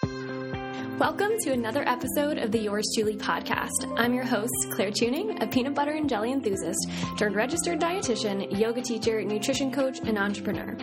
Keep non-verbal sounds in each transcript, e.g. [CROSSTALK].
Thank you. Welcome to another episode of the Yours Chewly podcast. I'm your host, Claire Tuning, a peanut butter and jelly enthusiast turned registered dietitian, yoga teacher, nutrition coach, and entrepreneur.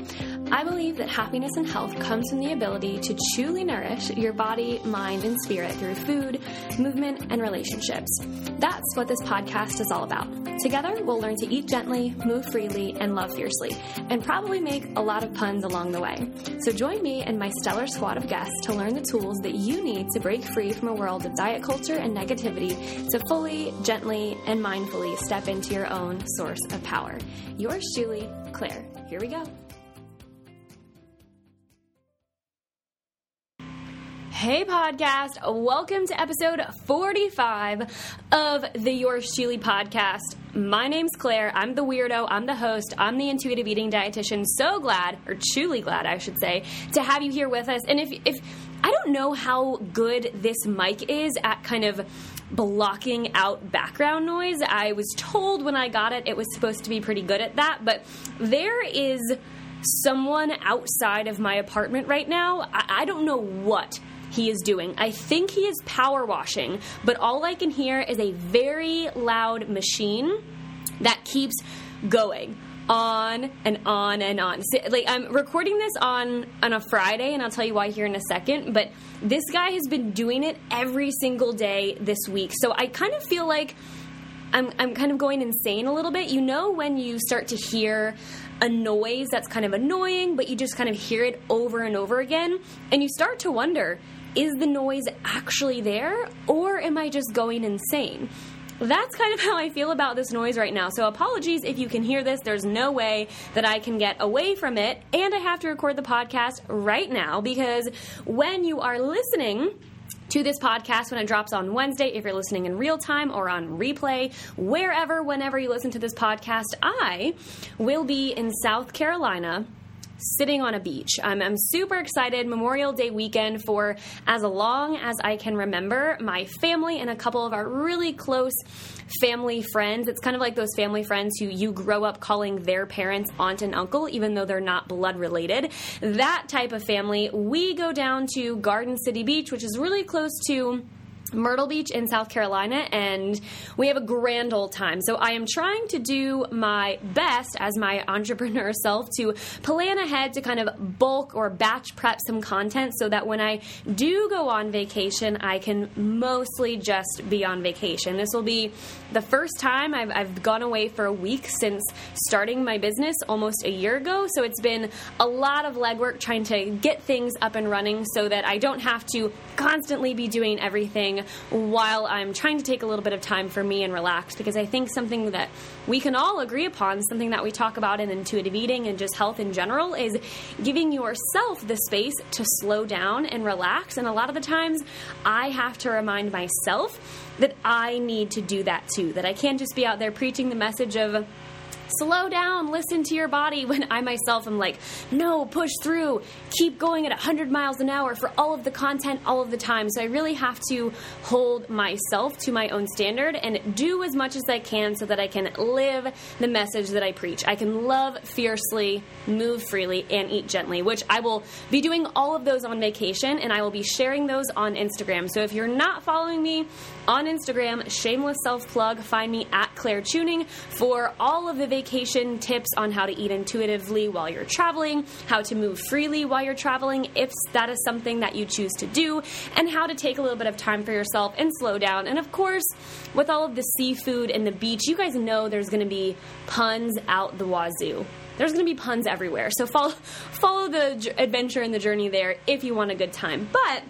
I believe that happiness and health comes from the ability to truly nourish your body, mind, and spirit through food, movement, and relationships. That's what this podcast is all about. Together, we'll learn to eat gently, move freely, and love fiercely, and probably make a lot of puns along the way. So join me and my stellar squad of guests to learn the tools that you need to break free from a world of diet culture and negativity to fully, gently, and mindfully step into your own source of power. Yours Chewly, Claire. Here we go. Hey, podcast. Welcome to episode 45 of the Yours Chewly podcast. My name's Claire. I'm the weirdo. I'm the host. I'm the intuitive eating dietitian. So glad, or truly glad, I should say, to have you here with us. And if, if I don't know how good this mic is at kind of blocking out background noise. I was told when I got it it was supposed to be pretty good at that, but there is someone outside of my apartment right now. I, I don't know what he is doing. I think he is power washing, but all I can hear is a very loud machine that keeps going on and on and on. So, like I'm recording this on on a Friday, and I'll tell you why here in a second. But this guy has been doing it every single day this week, so I kind of feel like I'm I'm kind of going insane a little bit. You know when you start to hear a noise that's kind of annoying, but you just kind of hear it over and over again, and you start to wonder. Is the noise actually there, or am I just going insane? That's kind of [LAUGHS] how I feel about this noise right now. So, apologies if you can hear this. There's no way that I can get away from it. And I have to record the podcast right now because when you are listening, to this podcast when it drops on Wednesday. If you're listening in real time or on replay, wherever, whenever you listen to this podcast, I will be in South Carolina sitting on a beach. Um, I'm super excited. Memorial Day weekend for as long as I can remember. My family and a couple of our really close family friends. It's kind of like those family friends who you grow up calling their parents aunt and uncle, even though they're not blood related. That type of family. We go down to Garden City Beach, which is really close to Myrtle Beach in South Carolina, and we have a grand old time. So I am trying to do my best as my [LAUGHS] entrepreneur self to plan ahead to kind of bulk or batch prep some content so that when I do go on vacation, I can mostly just be on vacation. This will be the first time I've, I've gone away for a week since starting my business almost a year ago. So it's been a lot of legwork trying to get things up and running so that I don't have to constantly be doing everything while I'm trying to take a little bit of time for me and relax because I think something that we can all agree upon, something that we talk about in intuitive eating and just health in general, is giving yourself the space to slow down and relax. And a lot of the times, I have to remind myself that I need to do that too, that I can't just be out there preaching the message of, slow down, listen to your body. [LAUGHS] When I myself am like, no, push through, keep going at 100 miles an hour for all of the content all of the time. So I really have to hold myself to my own standard and do as much as I can so that I can live the message that I preach. I can love fiercely, move freely, and eat gently, which I will be doing all of those on vacation and I will be sharing those on Instagram. So if you're not following me on Instagram, shameless self plug, find me at Claire Tuning for all of the vacation tips on how to eat intuitively while you're traveling, how to move freely while you're traveling if that is something that you choose to do, and how to take a little bit of time for yourself and slow down. And of course, with all of the seafood and the beach, you guys know there's going to be puns out the wazoo there's going to be puns everywhere. So follow follow the adventure and the journey there if you want a good time. But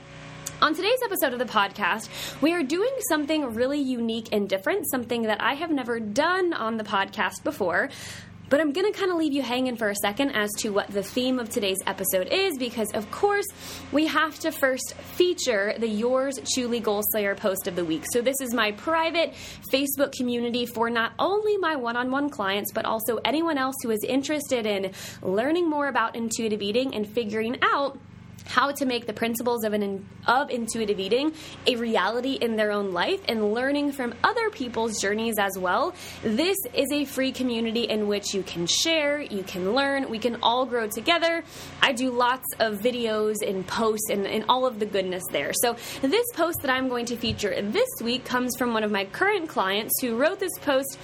on today's episode of the podcast, we are doing something really unique and different, something that I have never done on the podcast before. But I'm going to kind of leave you hanging for a second as to what the theme of today's episode is because, of course, we have to first feature the Yours Chewly Goal Slayer post of the week. So, this is my private Facebook community for not only my one on one clients, but also anyone else who is interested in learning more about intuitive eating and figuring out how to make the principles of an of intuitive eating a reality in their own life and learning from other people's journeys as well. This is a free community in which you can share, you can learn, we can all grow together. I do lots of videos and posts and, and all of the goodness there. So this post that I'm going to feature this week comes from one of my current clients who wrote this post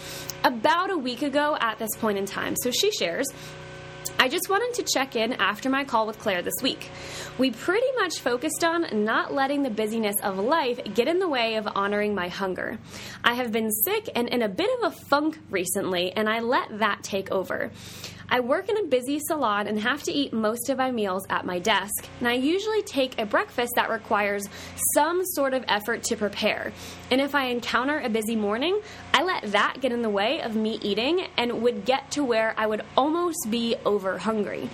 about a week ago at this point in time. So she shares I just wanted to check in after my call with Claire this week. We pretty much focused on not letting the busyness of life get in the way of honoring my hunger. I have been sick and in a bit of a funk recently, and I let that take over. I work in a busy salon and have to eat most of my meals at my desk, and I usually take a breakfast that requires some sort of effort to prepare. And if I encounter a busy morning, I let that get in the way of me eating and would get to where I would almost be over hungry.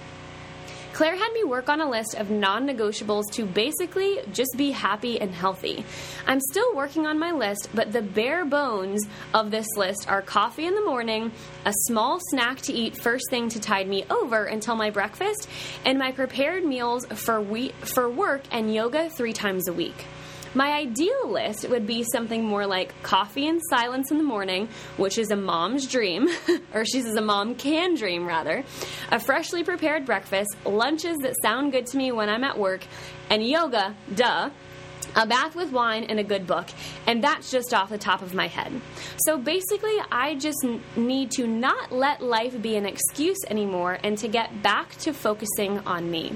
Claire had me work on a list of non negotiables to basically just be happy and healthy. I'm still working on my list, but the bare bones of this list are coffee in the morning, a small snack to eat first thing to tide me over until my breakfast, and my prepared meals for, we- for work and yoga three times a week. My ideal list would be something more like coffee and silence in the morning, which is a mom's dream, [LAUGHS] or she says a mom can dream rather, a freshly prepared breakfast, lunches that sound good to me when I'm at work, and yoga, duh, a bath with wine and a good book. And that's just off the top of my head. So basically, I just need to not let life be an excuse anymore and to get back to focusing on me.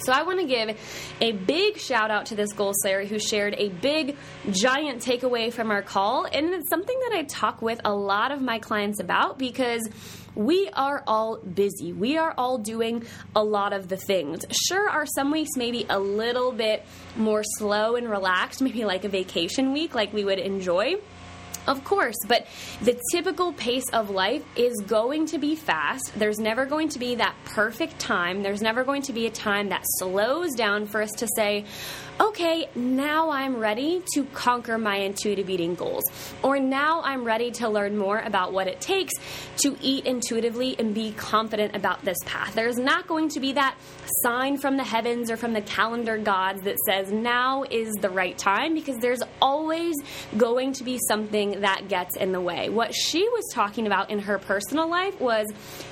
So I want to give a big shout out to this goal slayer who shared a big, giant takeaway from our call. And it's something that I talk with a lot of my clients about because we are all busy. We are all doing a lot of the things. Sure, are some weeks maybe a little bit more slow and relaxed, [LAUGHS] maybe like a vacation week, like we would enjoy. Of course, but the typical pace of life is going to be fast. There's never going to be that perfect time. There's never going to be a time that slows down for us to say, okay, now I'm ready to conquer my intuitive eating goals. Or now I'm ready to learn more about what it takes to eat intuitively and be confident about this path. There's not going to be that sign from the heavens or from the calendar gods that says now is the right time because there's always going to be something that gets in the way. What she was talking about in her personal life was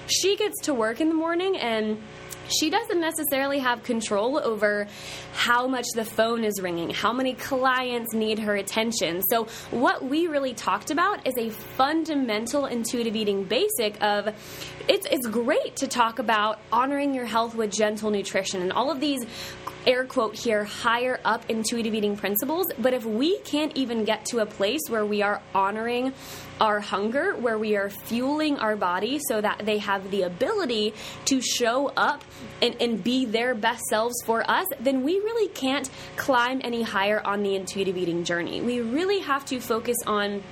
she gets to work in the morning and she doesn't necessarily have control over how much the phone is ringing, how many clients need her attention. So, what we really talked about is a fundamental intuitive eating basic of it's, it's great to talk about honoring your health with gentle nutrition and all of these air quote here, higher up intuitive eating principles. But if we can't even get to a place where we are honoring our hunger, where we are fueling our body so that they have the ability to show up and, and be their best selves for us, then we really can't climb any higher on the intuitive eating journey. We really have to focus on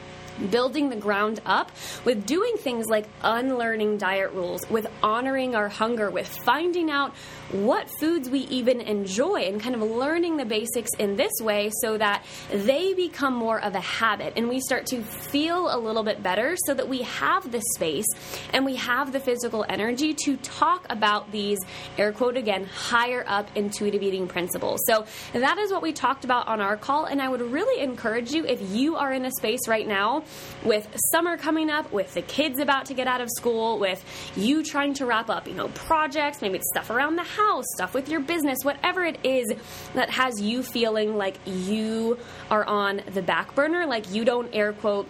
building the ground up with doing things like unlearning diet rules, with honoring our hunger, with finding out what foods we even enjoy and kind of learning the basics in this way so that they become more of a habit and we start to feel a little bit better so that we have the space and we have the physical energy to talk about these air quote again higher up intuitive eating principles. So that is what we talked about on our call and I would really encourage you if you are in a space right now with summer coming up, with the kids about to get out of school, with you trying to wrap up, you know, projects, maybe it's stuff around the house, stuff with your business, whatever it is that has you feeling like you are on the back burner, like you don't air quote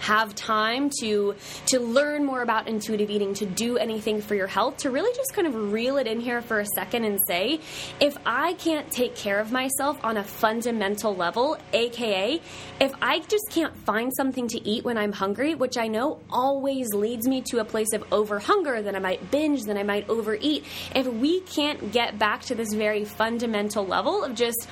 have time to to learn more about intuitive eating to do anything for your health to really just kind of reel it in here for a second and say if i can't take care of myself on a fundamental level aka if i just can't find something to eat when i'm hungry which i know always leads me to a place of over hunger then i might binge then i might overeat if we can't get back to this very fundamental level of just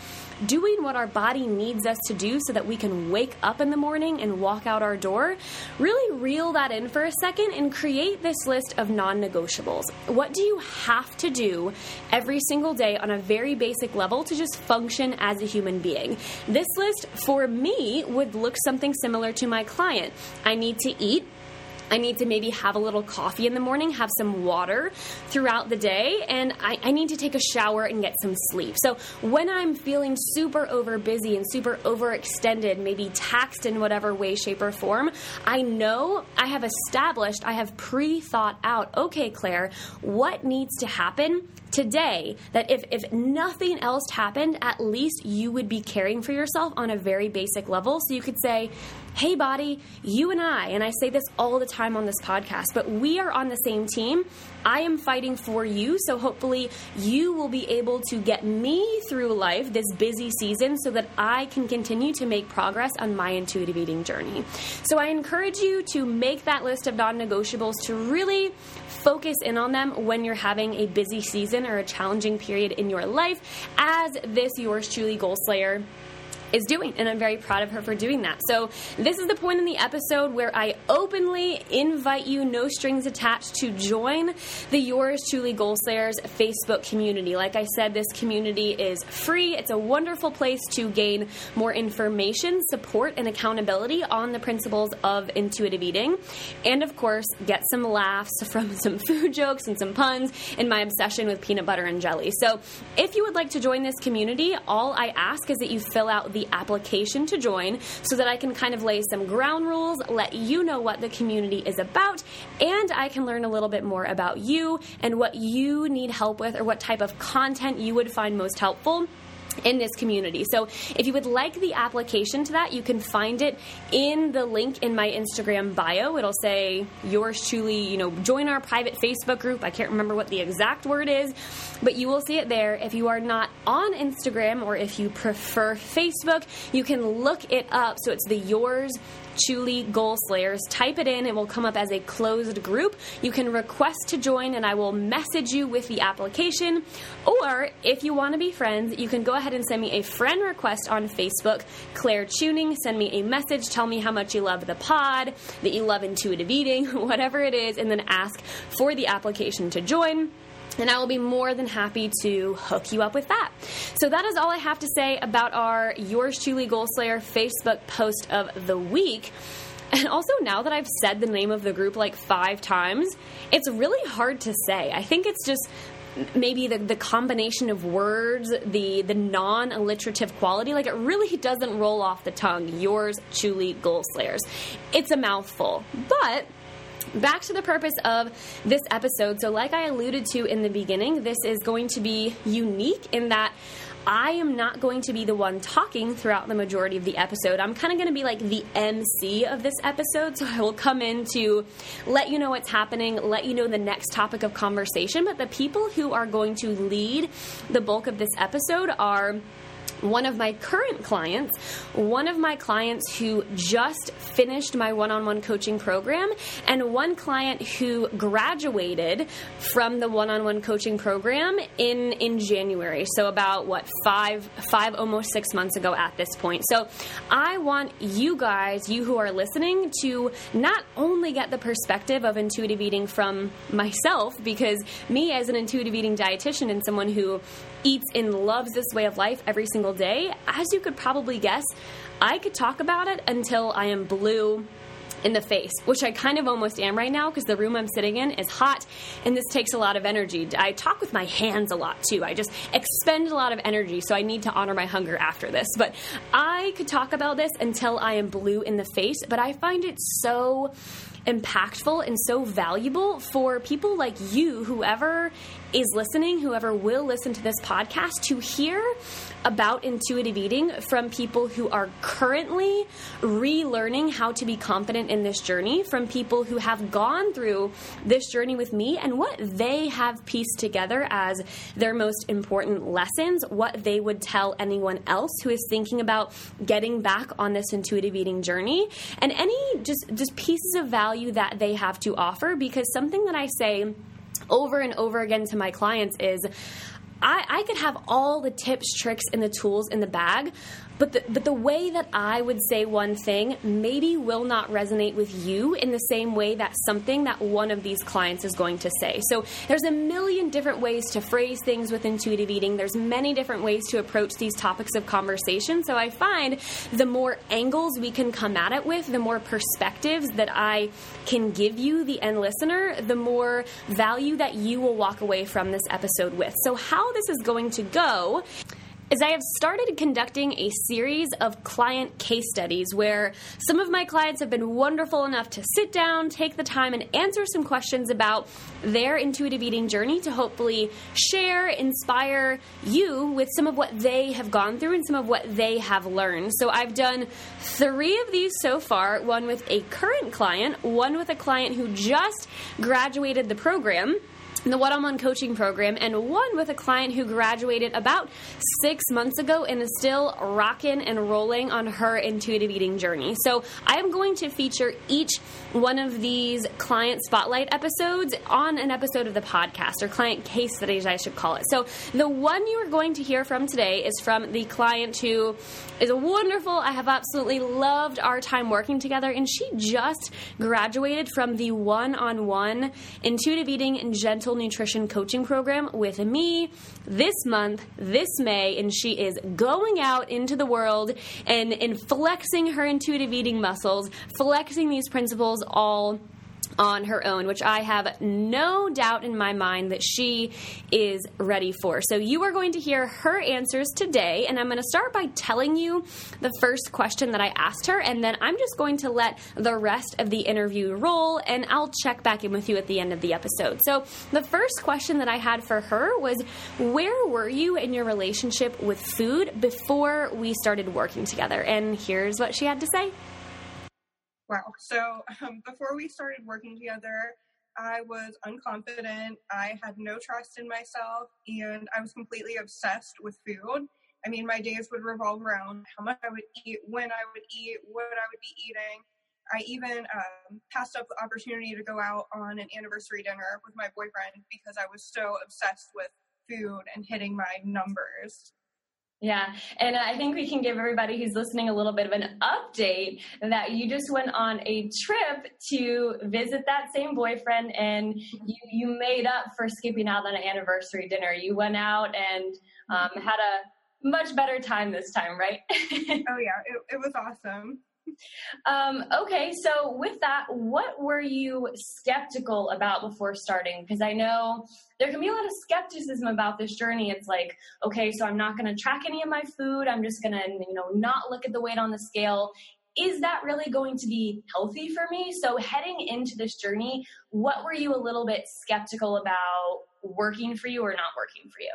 doing what our body needs us to do so that we can wake up in the morning and walk out our door, really reel that in for a second and create this list of non negotiables. What do you have to do every single day on a very basic level to just function as a human being? This list for me would look something similar to my client. I need to eat I need to maybe have a little coffee in the morning, have some water throughout the day, and I, I, need to take a shower and get some sleep. So when I'm feeling super over busy and super overextended, maybe taxed in whatever way, shape, or form, I know I have established, I have pre thought out, okay, Claire, what needs to happen today that if, if nothing else happened, at least you would be caring for yourself on a very basic level. So you could say, hey, body, you and I, and I say this all the time on this podcast, but we are on the same team. I am fighting for you, so hopefully you will be able to get me through life this busy season so that I can continue to make progress on my intuitive eating journey. So I encourage you to make that list of non negotiables to really focus in on them when you're having a busy season or a challenging period in your life as this yours chewly goal slayer is doing, and I'm very proud of her for doing that. So, this is the point in the episode where I openly invite you, no strings attached, to join the Yours Chewly Goal Slayers Facebook community. Like I said, this community is free, it's a wonderful place to gain more information, support, and accountability on the principles of intuitive eating, and of course, get some laughs from [LAUGHS] some food jokes and some puns in my obsession with peanut butter and jelly. So, if you would like to join this community, all I ask is that you fill out the application to join so that I can kind of lay some ground rules, let you know what the community is about, and I can learn a little bit more about you and what you need help with or what type of content you would find most helpful in this community. So if you would like the application to that, you can find it in the link in my Instagram bio. It'll say yours chewly, you know, join our private Facebook group. I can't remember what the exact word is, but you will see it there. If you are not on Instagram or if you prefer Facebook, you can look it up. So it's the yours Chewly Goal Slayers. Type it in, it will come up as a closed group. You can request to join, and I will message you with the application. Or if you want to be friends, you can go ahead and send me a friend request on Facebook, Claire Tuning. Send me a message, tell me how much you love the pod, that you love intuitive eating, [LAUGHS] whatever it is, and then ask for the application to join and I will be more than happy to hook you up with that. So that is all I have to say about our Yours Chewly Goal Slayer Facebook post of the week. And also, now that I've said the name of the group like five times, it's really hard to say. I think it's just maybe the, the combination of words, the the non alliterative quality, like it really doesn't roll off the tongue. Yours Chewly, Goal Slayers. It's a mouthful, but back to the purpose of this episode. So, like I alluded to in the beginning, this is going to be unique in that I am not going to be the one talking throughout the majority of the episode. I'm kind of going to be like the MC of this episode. So I will come in to let you know what's happening, let you know the next topic of conversation. But the people who are going to lead the bulk of this episode are one of my current clients, one of my clients who just finished my one on one coaching program, and one client who graduated from the one on one coaching program in, in January. So, about what, five, five, almost six months ago at this point. So, I want you guys, you who are listening, to not only get the perspective of intuitive eating from myself, because me as an intuitive eating dietitian and someone who eats and loves this way of life every single day, as you could probably guess, I could talk about it until I am blue in the face, which I kind of almost am right now because the room I'm sitting in is hot and this takes a lot of energy. I talk with my hands a lot too. I just expend a lot of energy, so I need to honor my hunger after this. But I could talk about this until I am blue in the face, but I find it so impactful and so valuable for people like you, whoever is listening, whoever will listen to this podcast, to hear about intuitive eating from people who are currently relearning how to be confident in this journey, from people who have gone through this journey with me and what they have pieced together as their most important lessons, what they would tell anyone else who is thinking about getting back on this intuitive eating journey, and any just just pieces of value that they have to offer because something that I say over and over again to my clients is I, I could have all the tips, tricks, and the tools in the bag, but the, but the way that I would say one thing maybe will not resonate with you in the same way that something that one of these clients is going to say. So there's a million different ways to phrase things with intuitive eating. There's many different ways to approach these topics of conversation. So I find the more angles we can come at it with, the more perspectives that I can give you, the end listener, the more value that you will walk away from this episode with. So how this is going to go is I have started conducting a series of client case studies where some of my clients have been wonderful enough to sit down, take the time, and answer some questions about their intuitive eating journey to hopefully share, inspire you with some of what they have gone through and some of what they have learned. So I've done three of these so far one with a current client, one with a client who just graduated the program the one on one coaching program, and one with a client who graduated about six months ago and is still rocking and rolling on her intuitive eating journey. So, I am going to feature each one of these client spotlight episodes on an episode of the podcast or client case studies, I should call it. So, the one you are going to hear from today is from the client who is wonderful. I have absolutely loved our time working together, and she just graduated from the one on one intuitive eating and gentle nutrition coaching program with me this month, this May, and she is going out into the world and, and flexing her intuitive eating muscles, flexing these principles all on her own, which I have no doubt in my mind that she is ready for. So, you are going to hear her answers today, and I'm going to start by telling you the first question that I asked her, and then I'm just going to let the rest of the interview roll, and I'll check back in with you at the end of the episode. So, the first question that I had for her was Where were you in your relationship with food before we started working together? And here's what she had to say. Wow. So um, before we started working together, I was unconfident. I had no trust in myself, and I was completely obsessed with food. I mean, my days would revolve around how much I would eat, when I would eat, what I would be eating. I even um, passed up the opportunity to go out on an anniversary dinner with my boyfriend because I was so obsessed with food and hitting my numbers. Yeah, and I think we can give everybody who's listening a little bit of an update that you just went on a trip to visit that same boyfriend and you, you made up for skipping out on an anniversary dinner. You went out and um, had a much better time this time, right? [LAUGHS] oh, yeah, it, it was awesome. Um, okay, so with that, what were you skeptical about before starting? Because I know there can be a lot of skepticism about this journey. It's like, okay, so I'm not going to track any of my food. I'm just going to, you know, not look at the weight on the scale. Is that really going to be healthy for me? So heading into this journey, what were you a little bit skeptical about working for you or not working for you?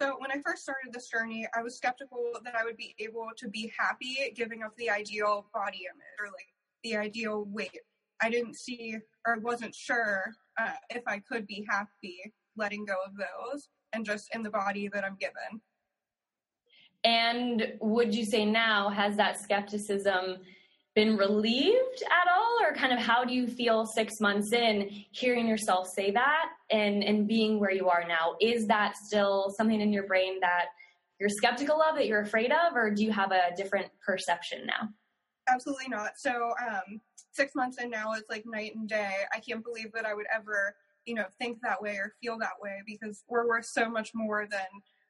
So when I first started this journey, I was skeptical that I would be able to be happy giving up the ideal body image or like the ideal weight. I didn't see or wasn't sure uh, if I could be happy letting go of those and just in the body that I'm given. And would you say now has that skepticism been relieved at all? Or kind of how do you feel six months in hearing yourself say that and and being where you are now? Is that still something in your brain that you're skeptical of that you're afraid of or do you have a different perception now? Absolutely not. So um six months in now it's like night and day. I can't believe that i would ever you know think that way or feel that way because we're worth so much more than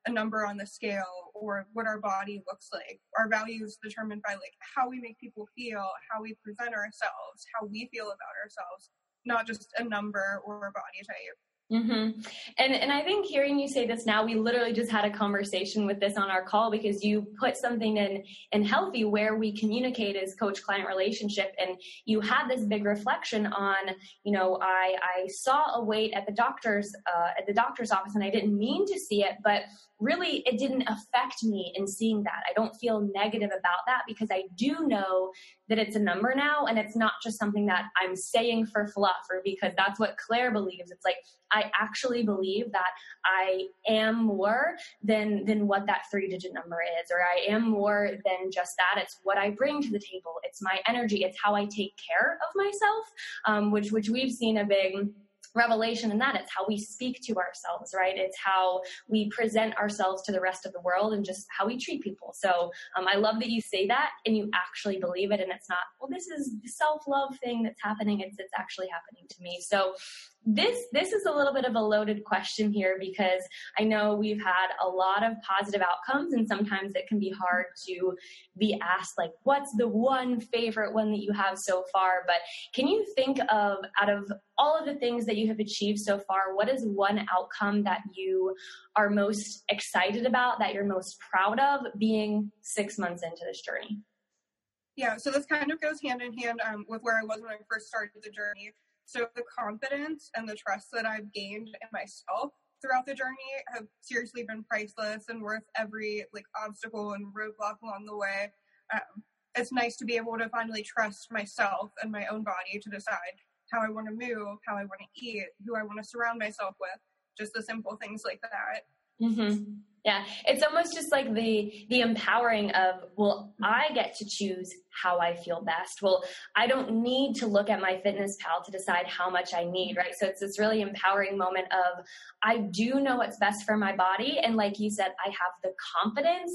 a number on the scale or what our body looks like. Our values determined by like how we make people feel, how we present ourselves, how we feel about ourselves, not just a number or a body type. Mm-hmm. And and I think hearing you say this now, we literally just had a conversation with this on our call because you put something in in Healthie where we communicate as coach client relationship, and you had this big reflection on, you know, I I saw a weight at the doctor's uh, at the doctor's office, and I didn't mean to see it, but really it didn't affect me in seeing that. I don't feel negative about that because I do know that it's a number now and it's not just something that I'm saying for fluff or because that's what Claire believes. It's like I actually believe that I am more than than what that three digit number is or I am more than just that. It's what I bring to the table. It's my energy. It's how I take care of myself, um, which which we've seen a big revelation in that. It's how we speak to ourselves right? It's how we present ourselves to the rest of the world and just how we treat people. So um, i love that you say that and you actually believe it and it's not well this is the self-love thing that's happening. It's it's actually happening to me. So this this is a little bit of a loaded question here because I know we've had a lot of positive outcomes and sometimes it can be hard to be asked like what's the one favorite one that you have so far but can you think of out of all of the things that you have achieved so far what is one outcome that you are most excited about that you're most proud of being 6 months into this journey yeah, so this kind of goes hand in hand um, with where I was when I first started the journey. So the confidence and the trust that I've gained in myself throughout the journey have seriously been priceless and worth every like obstacle and roadblock along the way. Um, it's nice to be able to finally trust myself and my own body to decide how I want to move, how I want to eat, who I want to surround myself with. Just the simple things like that. Mm-hmm. Yeah, it's almost just like the the empowering of well, I get to choose how I feel best. Well, I don't need to look at MyFitnessPal to decide how much I need, right? So it's this really empowering moment of I do know what's best for my body, and like you said, I have the confidence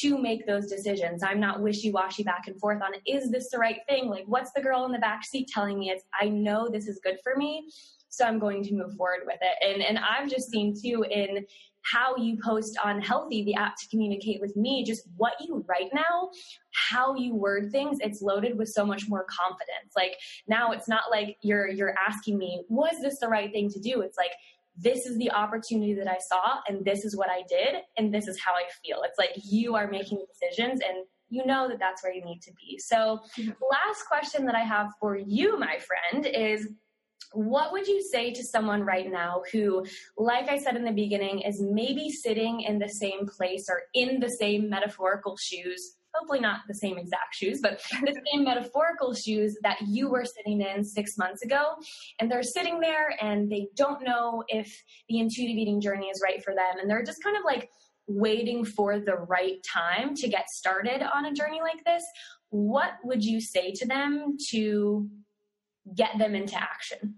to make those decisions. I'm not wishy washy back and forth on is this the right thing? Like, what's the girl in the back seat telling me? It's I know this is good for me, so I'm going to move forward with it. And and I've just seen too in how you post on Healthie, the app to communicate with me, just what you write now, how you word things, it's loaded with so much more confidence. Like now it's not like you're you're asking me, was this the right thing to do? It's like this is the opportunity that I saw and this is what I did and this is how I feel. It's like you are making decisions and you know that that's where you need to be. So, mm-hmm. last question that I have for you, my friend, is what would you say to someone right now who, like I said in the beginning, is maybe sitting in the same place or in the same metaphorical shoes? Hopefully, not the same exact shoes, but [LAUGHS] the same metaphorical shoes that you were sitting in six months ago. And they're sitting there and they don't know if the intuitive eating journey is right for them. And they're just kind of like waiting for the right time to get started on a journey like this. What would you say to them to get them into action?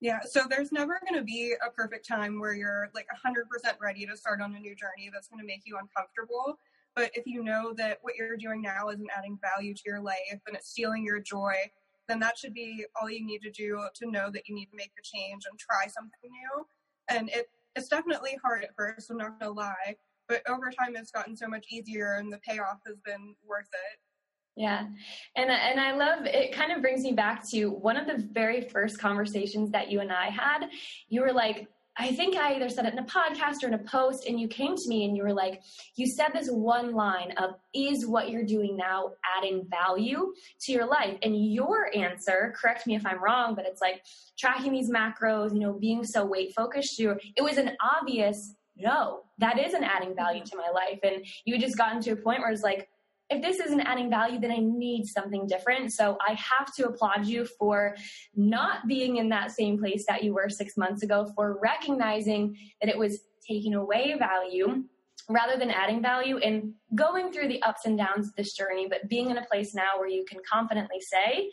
Yeah, so there's never going to be a perfect time where you're like 100% ready to start on a new journey that's going to make you uncomfortable. But if you know that what you're doing now isn't adding value to your life and it's stealing your joy, then that should be all you need to do to know that you need to make a change and try something new. And it, it's definitely hard at first, I'm not going to lie. But over time, it's gotten so much easier and the payoff has been worth it. Yeah. And and I love it kind of brings me back to one of the very first conversations that you and I had. You were like, I think I either said it in a podcast or in a post, and you came to me and you were like, you said this one line of, is what you're doing now adding value to your life? And your answer, correct me if I'm wrong, but it's like tracking these macros, you know, being so weight focused, you it was an obvious no, that isn't adding value mm-hmm. to my life. And you had just gotten to a point where it's like, if this isn't adding value, then I need something different. So I have to applaud you for not being in that same place that you were six months ago, for recognizing that it was taking away value rather than adding value and going through the ups and downs of this journey, but being in a place now where you can confidently say,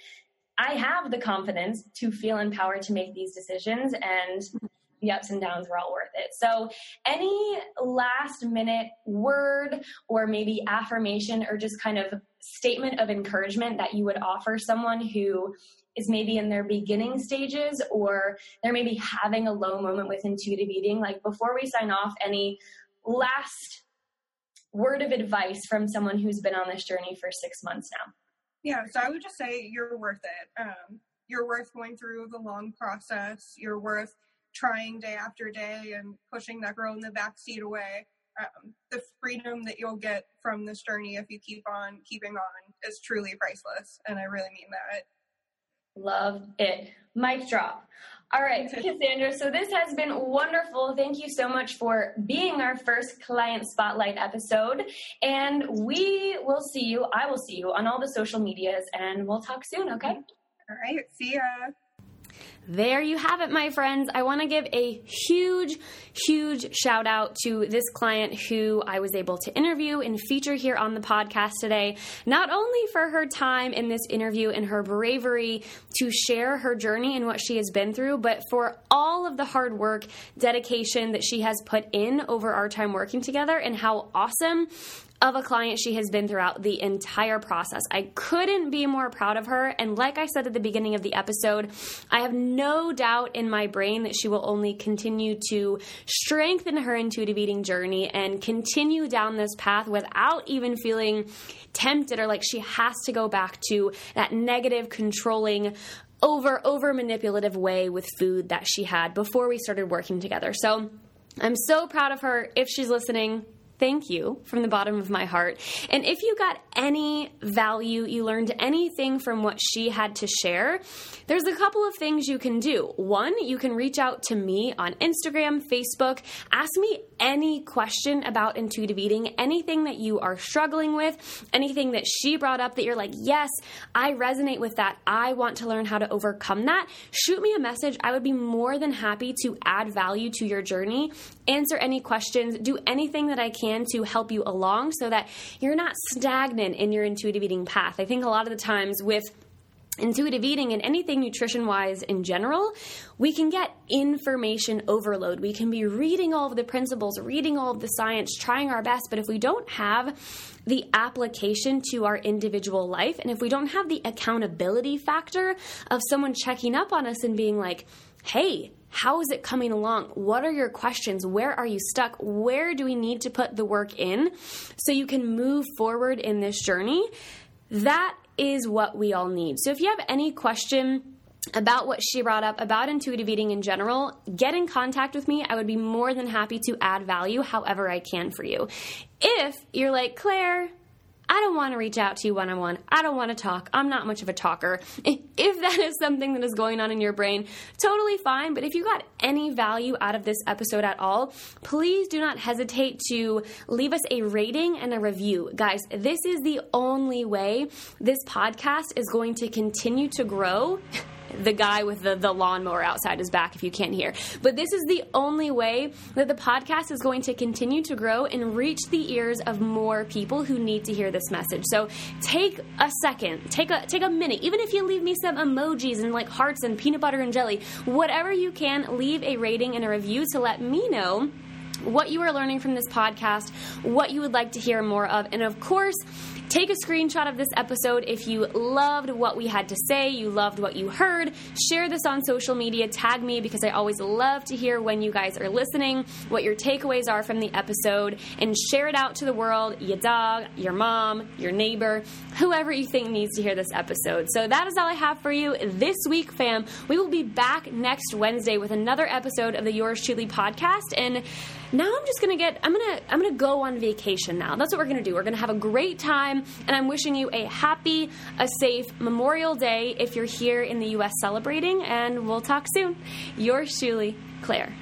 I have the confidence to feel empowered to make these decisions and the ups and downs were all worth it. So, any last minute word or maybe affirmation or just kind of statement of encouragement that you would offer someone who is maybe in their beginning stages or they're maybe having a low moment with intuitive eating? Like, before we sign off, any last word of advice from someone who's been on this journey for six months now? Yeah, so I would just say you're worth it. Um, you're worth going through the long process. You're worth trying day after day and pushing that girl in the back seat away. Um, the freedom that you'll get from this journey if you keep on keeping on is truly priceless, and I really mean that. Love it. Mic drop. All right, [LAUGHS] Cassandra. So this has been wonderful. Thank you so much for being our first client spotlight episode. And we will see you, I will see you on all the social medias, and we'll talk soon, okay? All right. See ya. There you have it, my friends. I want to give a huge, huge shout out to this client who I was able to interview and feature here on the podcast today. Not only for her time in this interview and her bravery to share her journey and what she has been through, but for all of the hard work, dedication that she has put in over our time working together and how awesome of a client she has been throughout the entire process. I couldn't be more proud of her. And like I said at the beginning of the episode, I have no doubt in my brain that she will only continue to strengthen her intuitive eating journey and continue down this path without even feeling tempted or like she has to go back to that negative, controlling, over over manipulative way with food that she had before we started working together. So I'm so proud of her. If she's listening, thank you from the bottom of my heart. And if you got any value, you learned anything from what she had to share, there's a couple of things you can do. One, you can reach out to me on Instagram, Facebook, ask me any question about intuitive eating, anything that you are struggling with, anything that she brought up that you're like, yes, I resonate with that. I want to learn how to overcome that. Shoot me a message. I would be more than happy to add value to your journey, answer any questions, do anything that I can can to help you along so that you're not stagnant in your intuitive eating path. I think a lot of the times with intuitive eating and anything nutrition wise in general, we can get information overload. We can be reading all of the principles, reading all of the science, trying our best, but if we don't have the application to our individual life and if we don't have the accountability factor of someone checking up on us and being like, hey, how is it coming along? What are your questions? Where are you stuck? Where do we need to put the work in so you can move forward in this journey? That is what we all need. So if you have any question, about what she brought up about intuitive eating in general, get in contact with me. I would be more than happy to add value however I can for you. If you're like, Claire, I don't want to reach out to you one on one. I don't want to talk. I'm not much of a talker. [LAUGHS] If that is something that is going on in your brain, totally fine. But if you got any value out of this episode at all, please do not hesitate to leave us a rating and a review. Guys, this is the only way this podcast is going to continue to grow. [LAUGHS] the guy with the, the lawnmower outside his back if you can't hear. But this is the only way that the podcast is going to continue to grow and reach the ears of more people who need to hear this message. So take a second, take a take a minute, even if you leave me some emojis and like hearts and peanut butter and jelly, whatever you can, leave a rating and a review to let me know what you are learning from this podcast, what you would like to hear more of, and of course, Take a screenshot of this episode if you loved what we had to say, you loved what you heard. Share this on social media, tag me because I always love to hear when you guys are listening, what your takeaways are from the episode, and share it out to the world your dog, your mom, your neighbor, whoever you think needs to hear this episode. So that is all I have for you this week, fam. We will be back next Wednesday with another episode of the Yours Chewly podcast. And now I'm just gonna get I'm gonna I'm gonna go on vacation now. That's what we're gonna do. We're gonna have a great time and I'm wishing you a happy, a safe Memorial Day if you're here in the U.S. celebrating, and we'll talk soon. Your Chewly, Claire.